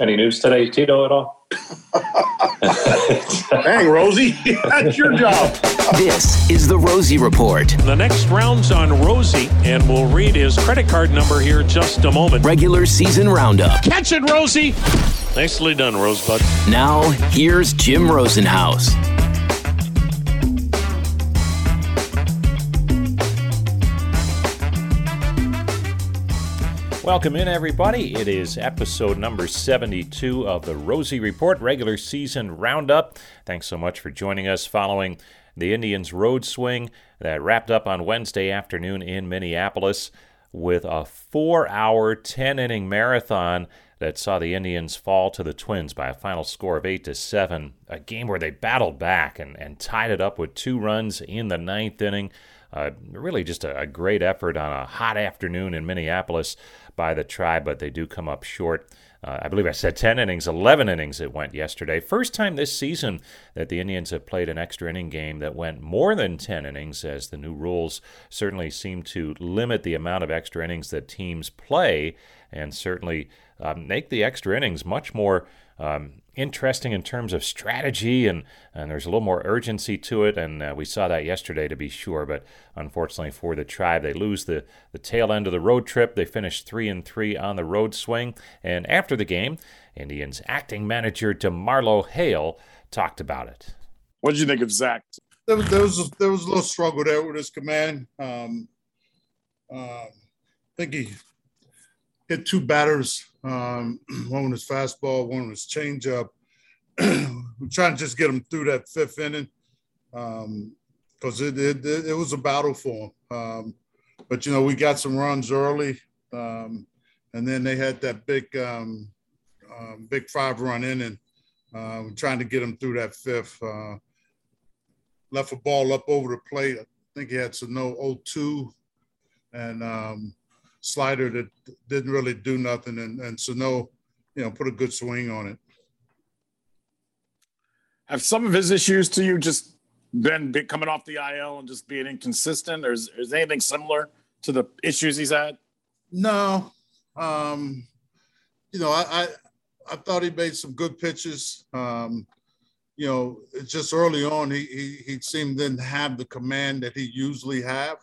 Any news today, Tito, at all? Dang, Rosie, that's your job. This is the Rosie Report. The next round's on Rosie, and we'll read his credit card number here just a moment. Regular season roundup. Catch it, Rosie! Nicely done, Rosebud. Now, here's Jim Rosenhaus. Welcome in, everybody. It is episode number 72 of the Rosie Report regular season roundup. Thanks so much for joining us following the Indians' road swing that wrapped up on Wednesday afternoon in Minneapolis with a four hour, 10 inning marathon that saw the Indians fall to the Twins by a final score of 8 to 7. A game where they battled back and, and tied it up with two runs in the ninth inning. Uh, really, just a, a great effort on a hot afternoon in Minneapolis by the Tribe, but they do come up short. Uh, I believe I said 10 innings, 11 innings it went yesterday. First time this season that the Indians have played an extra inning game that went more than 10 innings, as the new rules certainly seem to limit the amount of extra innings that teams play and certainly um, make the extra innings much more um, interesting in terms of strategy, and, and there's a little more urgency to it. And uh, we saw that yesterday to be sure. But unfortunately for the tribe, they lose the, the tail end of the road trip. They finished three and three on the road swing. And after the game, Indians acting manager DeMarlo Hale talked about it. What did you think of Zach? There was there was a, there was a little struggle there with his command. Um, um, I think he hit two batters um, one was fastball, one was changeup. We're trying to just get him through that fifth inning because um, it, it, it, was a battle for him. Um, but, you know, we got some runs early. Um, and then they had that big, um, um, big five run inning. Uh, trying to get him through that fifth. Uh, left a ball up over the plate. I think he had some no 0-2. And slider that didn't really do nothing, and and Sano, you know, put a good swing on it. Have some of his issues to you just been coming off the IL and just being inconsistent, or is, is anything similar to the issues he's had? No, um, you know, I, I I thought he made some good pitches. Um, you know, just early on, he, he he seemed didn't have the command that he usually have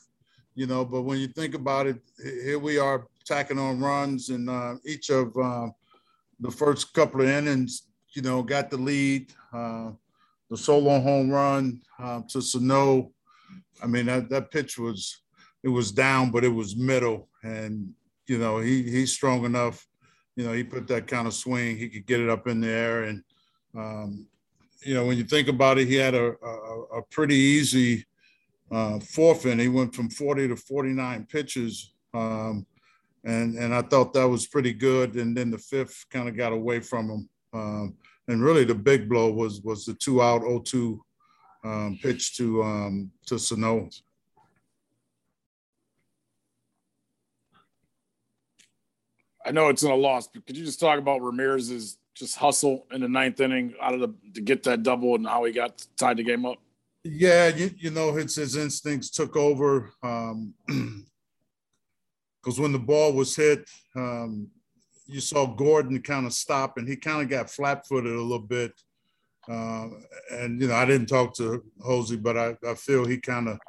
you know. But when you think about it, here we are tacking on runs, and uh, each of uh, the first couple of innings, you know, got the lead. Uh, the solo home run uh, to Sano. I mean, that, that pitch was it was down, but it was middle, and you know he he's strong enough. You know, he put that kind of swing. He could get it up in the air, and um, you know when you think about it, he had a, a, a pretty easy uh, fourth inning. He went from 40 to 49 pitches. Um, and, and I thought that was pretty good. And then the fifth kind of got away from him. Um, and really the big blow was was the two out 0-2 um, pitch to um, to Sano. I know it's in a loss, but could you just talk about Ramirez's just hustle in the ninth inning out of the to get that double and how he got tied the game up? Yeah, you, you know, his, his instincts took over. Um, because when the ball was hit, um, you saw Gordon kind of stop and he kind of got flat footed a little bit. Uh, and, you know, I didn't talk to Jose, but I, I feel he kind of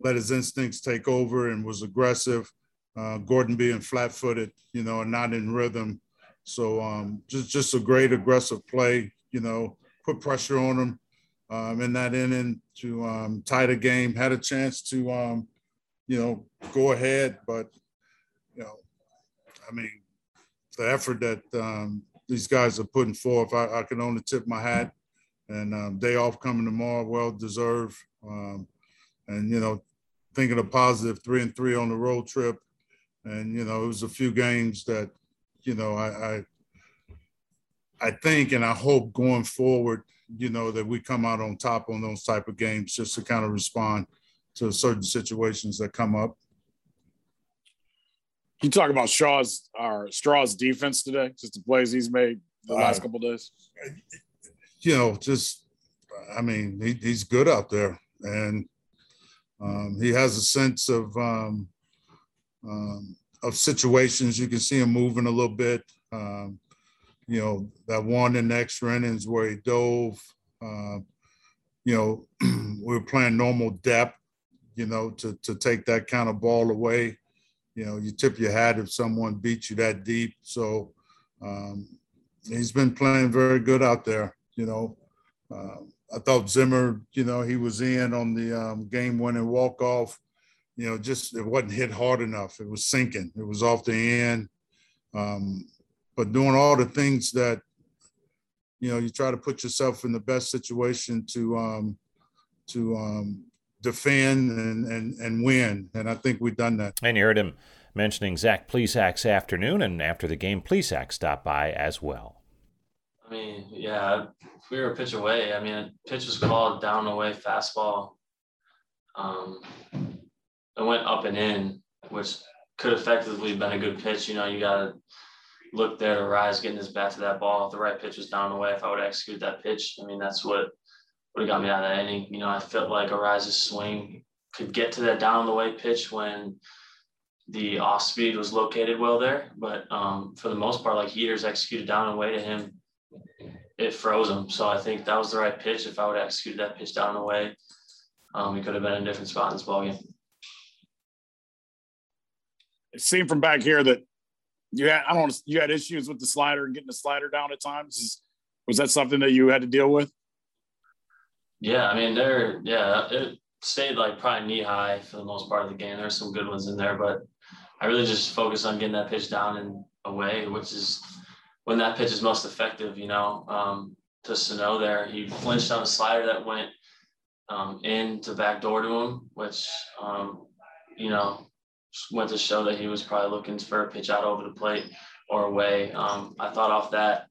let his instincts take over and was aggressive. Uh, Gordon being flat footed, you know, and not in rhythm. So um, just, just a great aggressive play, you know, put pressure on him um, in that inning to um, tie the game. Had a chance to, um, you know, go ahead, but you know, I mean, the effort that um, these guys are putting forth, I, I, can only tip my hat. And um, day off coming tomorrow, well deserved. Um, and you know, thinking a positive three and three on the road trip, and you know, it was a few games that, you know, I, I I think and I hope going forward you know, that we come out on top on those type of games just to kind of respond to certain situations that come up. You talk about Shaw's or Straw's defense today, just the plays he's made the last uh, couple days. You know, just I mean, he, he's good out there, and um, he has a sense of um, um, of situations. You can see him moving a little bit. Um, you know, that one in extra innings where he dove. Uh, you know, we were playing normal depth, you know, to, to take that kind of ball away. You know, you tip your hat if someone beats you that deep. So um, he's been playing very good out there, you know. Uh, I thought Zimmer, you know, he was in on the um, game winning walk off. You know, just it wasn't hit hard enough. It was sinking. It was off the end. Um, but doing all the things that you know you try to put yourself in the best situation to um, to um, defend and, and and win, and I think we've done that. And you heard him mentioning Zach Plesac's afternoon, and after the game, Plesac stopped by as well. I mean, yeah, we were a pitch away. I mean, pitch was called down away fastball. Um, it went up and in, which could effectively been a good pitch. You know, you got to look there to Rise getting his bat to that ball. If the right pitch was down the way, if I would execute that pitch, I mean, that's what would have got me out of that inning. You know, I felt like Arraez's swing could get to that down the way pitch when the off speed was located well there. But um, for the most part, like heaters executed down and way to him, it froze him. So I think that was the right pitch. If I would have executed that pitch down the way, um, we could have been in a different spot in this ball game. It seemed from back here that you had I don't you had issues with the slider and getting the slider down at times. Is, was that something that you had to deal with? Yeah, I mean they're yeah, it stayed like probably knee high for the most part of the game. There's some good ones in there, but I really just focus on getting that pitch down and away, which is when that pitch is most effective, you know. Um, to Sano there, he flinched on a slider that went um, in to back door to him, which um, you know went to show that he was probably looking for a pitch out over the plate or away. Um, I thought off that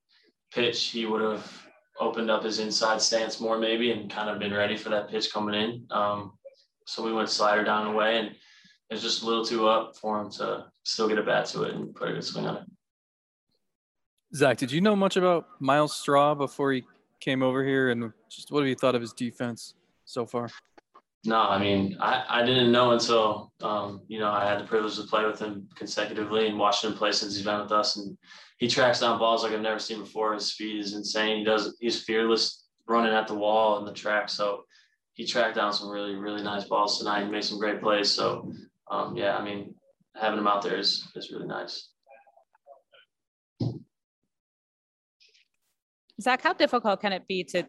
pitch, he would have opened up his inside stance more maybe and kind of been ready for that pitch coming in. Um, so we went slider down and away and it was just a little too up for him to still get a bat to it and put a good swing on it. Zach, did you know much about Myles Straw before he came over here? And just what have you thought of his defense so far? No, I mean, I, I didn't know until, um, you know, I had the privilege to play with him consecutively and watching him play since he's been with us. And he tracks down balls like I've never seen before. His speed is insane. He does, he's fearless running at the wall and the track. So he tracked down some really, really nice balls tonight. He made some great plays. So, um, yeah, I mean, having him out there is, is really nice. Zach, how difficult can it be to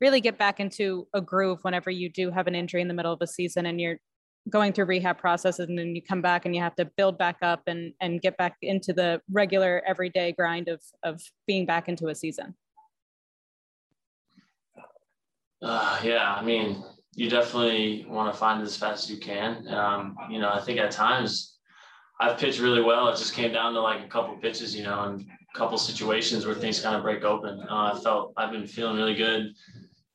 really get back into a groove whenever you do have an injury in the middle of a season and you're going through rehab processes and then you come back and you have to build back up and and get back into the regular everyday grind of of being back into a season. Uh, yeah i mean you definitely want to find it as fast as you can. Um, you know i think at times i've pitched really well. It just came down to like a couple pitches you know and a couple situations where things kind of break open. Uh, i felt i've been feeling really good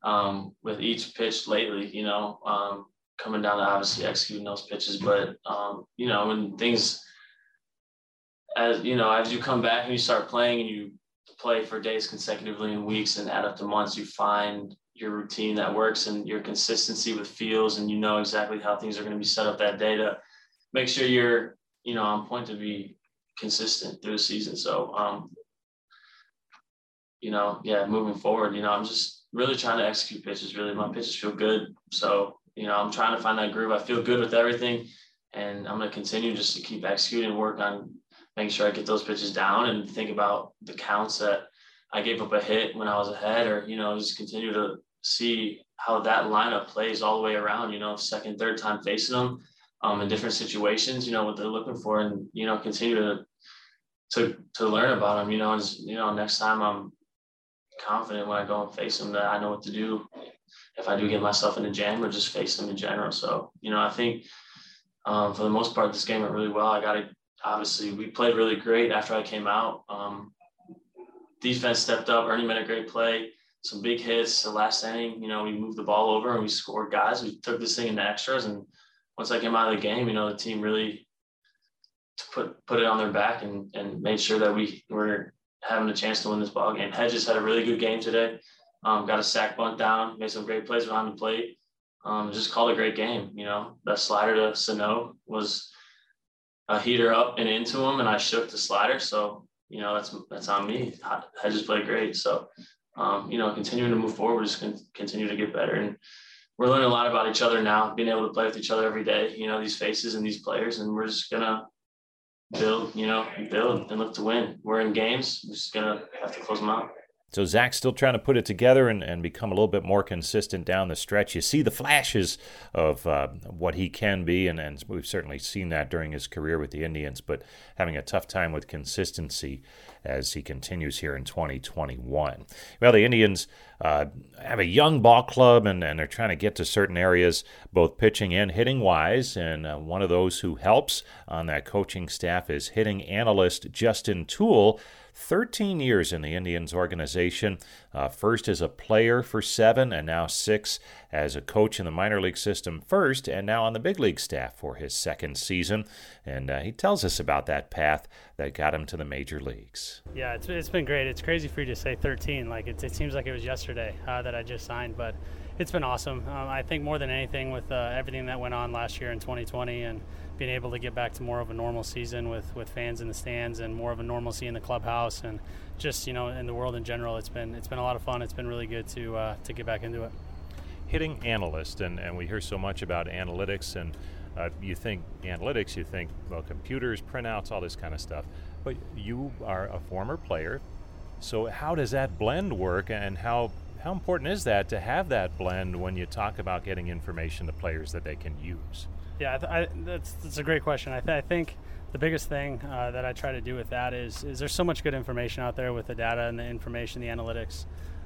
um, with each pitch lately, you know, um, coming down to obviously executing those pitches. But, um, you know, when things, as you know, as you come back and you start playing and you play for days consecutively in weeks and add up to months, you find your routine that works and your consistency with feels and you know exactly how things are going to be set up that day to make sure you're, you know, on point to be consistent through the season. So, um, you know, yeah, moving forward, you know, I'm just really trying to execute pitches. Really, my pitches feel good. So, you know, I'm trying to find that groove. I feel good with everything, and I'm going to continue just to keep executing work on making sure I get those pitches down and think about the counts that I gave up a hit when I was ahead, or you know, just continue to see how that lineup plays all the way around. You know, second, third time facing them um, in different situations. You know what they're looking for, and you know, continue to to to learn about them. You know, and you know, next time I'm confident when I go and face them that I know what to do if I do get myself in a jam or just face them in general. So, you know, I think um, for the most part, this game went really well. I got it. obviously, we played really great after I came out. Um, defense stepped up. Ernie made a great play, some big hits. The last inning, you know, we moved the ball over and we scored guys. We took this thing into extras. And once I came out of the game, you know, the team really put put it on their back and, and made sure that we were having a chance to win this ball game. Hedges had a really good game today. Um, got a sack bunt down, made some great plays behind the plate. Um, just called a great game. You know, that slider to Sano was a heater up and into him, and I shook the slider. So you know, that's that's on me. Hedges played great. So, um, you know, continuing to move forward, just continue to get better. And we're learning a lot about each other now, being able to play with each other every day, you know, these faces and these players. And we're just going to build, you know, build and look to win. We're in games. We're just to have to close them out. So Zach's still trying to put it together and, and become a little bit more consistent down the stretch. You see the flashes of uh, what he can be, and, and we've certainly seen that during his career with the Indians, but having a tough time with consistency as he continues here in 2021. Well, the Indians uh, have a young ball club, and, and they're trying to get to certain areas, both pitching and hitting wise. And uh, one of those who helps on that coaching staff is hitting analyst Justin Toole. 13 years in the Indians organization, uh, first as a player for seven, and now six as a coach in the minor league system first, and now on the big league staff for his second season. And uh, he tells us about that path that got him to the major leagues. Yeah, it's, it's been great. It's crazy for you to say 13. Like it, it seems like it was yesterday uh, that I just signed, but it's been awesome. Um, I think more than anything with uh, everything that went on last year in 2020 and being able to get back to more of a normal season with, with fans in the stands and more of a normalcy in the clubhouse and just you know in the world in general, it's been it's been a lot of fun. It's been really good to uh, to get back into it. Hitting analyst, and, and we hear so much about analytics, and uh, you think analytics, you think well computers, printouts, all this kind of stuff, but you are a former player, so how does that blend work, and how how important is that to have that blend when you talk about getting information to players that they can use? Yeah, I, that's that's a great question. I, th- I think the biggest thing uh, that I try to do with that is is there's so much good information out there with the data and the information, the analytics.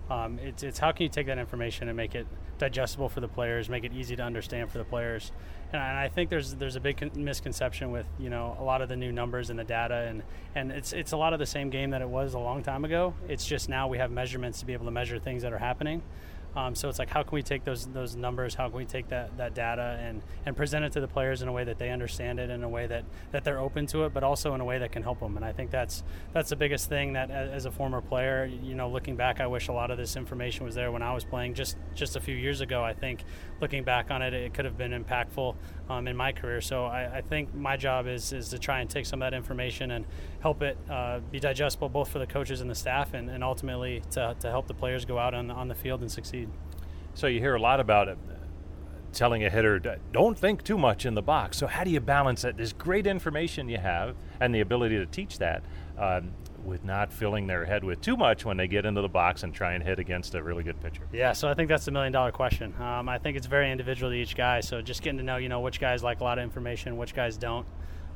Um, it's, it's how can you take that information and make it digestible for the players, make it easy to understand for the players, and I, and I think there's there's a big con- misconception with you know a lot of the new numbers and the data, and and it's it's a lot of the same game that it was a long time ago. It's just now we have measurements to be able to measure things that are happening. Um, so it's like, how can we take those those numbers? How can we take that, that data and, and present it to the players in a way that they understand it, in a way that, that they're open to it, but also in a way that can help them? And I think that's that's the biggest thing that, as a former player, you know, looking back, I wish a lot of this information was there when I was playing just just a few years ago. I think looking back on it, it could have been impactful um, in my career. So I, I, think my job is is to try and take some of that information and help it uh, be digestible both for the coaches and the staff, and, and ultimately to, to help the players go out on, on the field and succeed. So you hear a lot about it, telling a hitter, don't think too much in the box. So how do you balance it? This great information you have and the ability to teach that um, with not filling their head with too much when they get into the box and try and hit against a really good pitcher? Yeah, so I think that's a million dollar question. Um, I think it's very individual to each guy. So just getting to know, you know, which guys like a lot of information, which guys don't.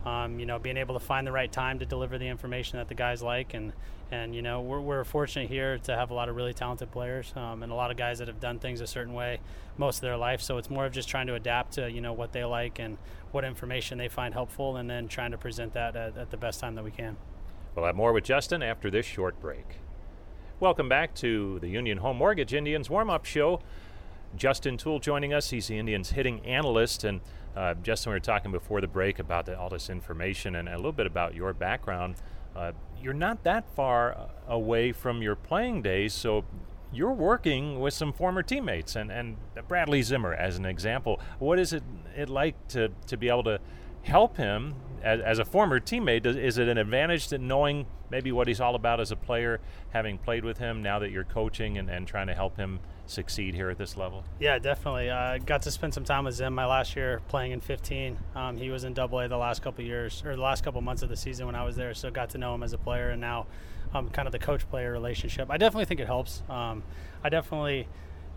Um, you know, being able to find the right time to deliver the information that the guys like, and and you know, we're, we're fortunate here to have a lot of really talented players um, and a lot of guys that have done things a certain way most of their life. So it's more of just trying to adapt to you know what they like and what information they find helpful, and then trying to present that at, at the best time that we can. We'll have more with Justin after this short break. Welcome back to the Union Home Mortgage Indians warm-up show. Justin Toole joining us. He's the Indians hitting analyst and uh, Justin, we were talking before the break about the, all this information and a little bit about your background. Uh, you're not that far uh, away from your playing days, so you're working with some former teammates, and, and Bradley Zimmer, as an example. What is it, it like to, to be able to help him as, as a former teammate? Is it an advantage to knowing maybe what he's all about as a player, having played with him now that you're coaching and, and trying to help him succeed here at this level? Yeah, definitely. I uh, got to spend some time with Zim my last year playing in 15. Um, he was in Double A the last couple years or the last couple months of the season when I was there, so got to know him as a player and now um, kind of the coach-player relationship. I definitely think it helps. Um, I definitely,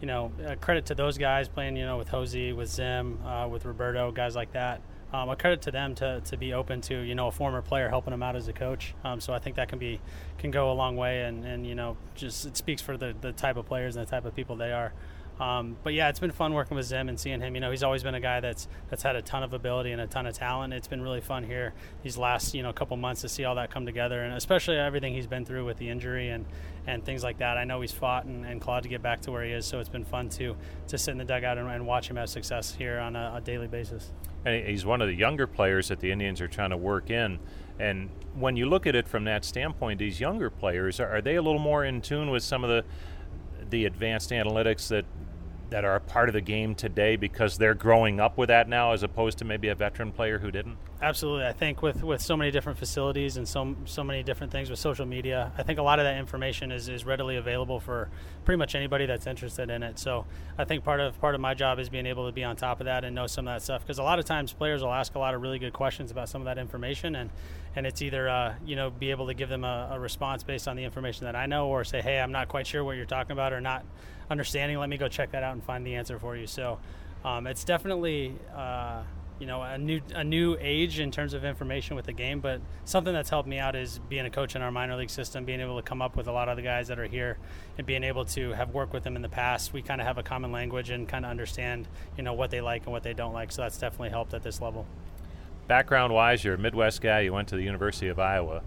you know, uh, credit to those guys playing, you know, with Jose, with Zim, uh, with Roberto, guys like that um, a credit to them to, to be open to you know a former player helping them out as a coach. Um, so I think that can be can go a long way, and, and you know just it speaks for the, the type of players and the type of people they are. Um, but yeah, it's been fun working with Zim and seeing him. You know, he's always been a guy that's that's had a ton of ability and a ton of talent. It's been really fun here these last you know couple months to see all that come together, and especially everything he's been through with the injury and and things like that. I know he's fought and, and clawed to get back to where he is, so it's been fun to to sit in the dugout and, and watch him have success here on a, a daily basis. And he's one of the younger players that the Indians are trying to work in. And when you look at it from that standpoint, these younger players are, are they a little more in tune with some of the the advanced analytics that that are a part of the game today because they're growing up with that now as opposed to maybe a veteran player who didn't? Absolutely. I think with, with so many different facilities and so so many different things with social media, I think a lot of that information is, is readily available for pretty much anybody that's interested in it. So I think part of part of my job is being able to be on top of that and know some of that stuff because a lot of times players will ask a lot of really good questions about some of that information and and it's either uh, you know be able to give them a, a response based on the information that I know or say hey I'm not quite sure what you're talking about or not understanding let me go check that out and find the answer for you. So um, it's definitely. Uh, you know a new a new age in terms of information with the game but something that's helped me out is being a coach in our minor league system being able to come up with a lot of the guys that are here and being able to have worked with them in the past we kind of have a common language and kind of understand you know what they like and what they don't like so that's definitely helped at this level background wise you're a midwest guy you went to the university of iowa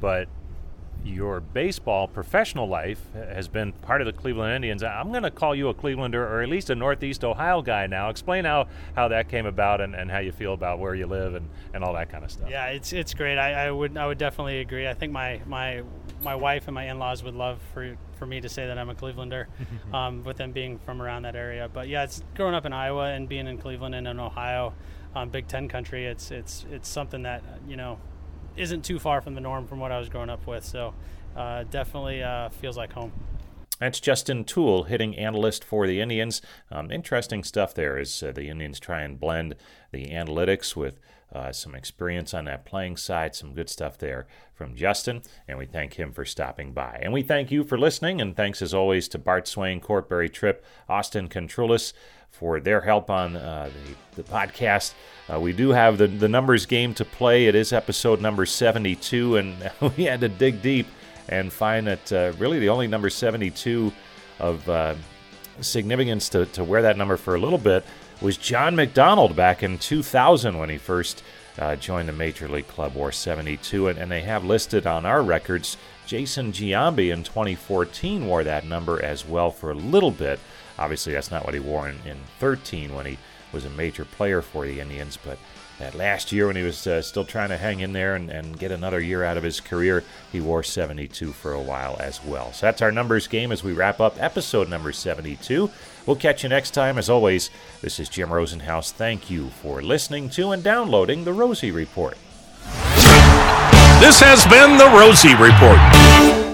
but your baseball professional life has been part of the Cleveland Indians. I'm going to call you a Clevelander or at least a Northeast Ohio guy now. Explain how, how that came about and, and how you feel about where you live and, and all that kind of stuff. Yeah, it's it's great. I, I would I would definitely agree. I think my my my wife and my in-laws would love for for me to say that I'm a Clevelander, um, with them being from around that area. But yeah, it's growing up in Iowa and being in Cleveland and in Ohio, um, Big Ten country. It's it's it's something that you know isn't too far from the norm from what I was growing up with. So uh, definitely uh, feels like home. That's Justin Toole, hitting analyst for the Indians. Um, interesting stuff there as uh, the Indians try and blend the analytics with uh, some experience on that playing side. Some good stuff there from Justin, and we thank him for stopping by. And we thank you for listening, and thanks as always to Bart Swain, Courtberry Tripp, Austin Contrulis for their help on uh, the, the, podcast. Uh, we do have the, the numbers game to play. It is episode number 72, and we had to dig deep and find that uh, really the only number 72 of uh, significance to, to wear that number for a little bit was John McDonald back in 2000 when he first uh, joined the Major League Club, wore 72. And, and they have listed on our records Jason Giambi in 2014 wore that number as well for a little bit. Obviously, that's not what he wore in, in 13 when he was a major player for the Indians, but that last year when he was uh, still trying to hang in there and, and get another year out of his career, he wore 72 for a while as well. So that's our numbers game as we wrap up episode number 72. We'll catch you next time. As always, this is Jim Rosenhaus. Thank you for listening to and downloading the Rosie Report. This has been the Rosie Report.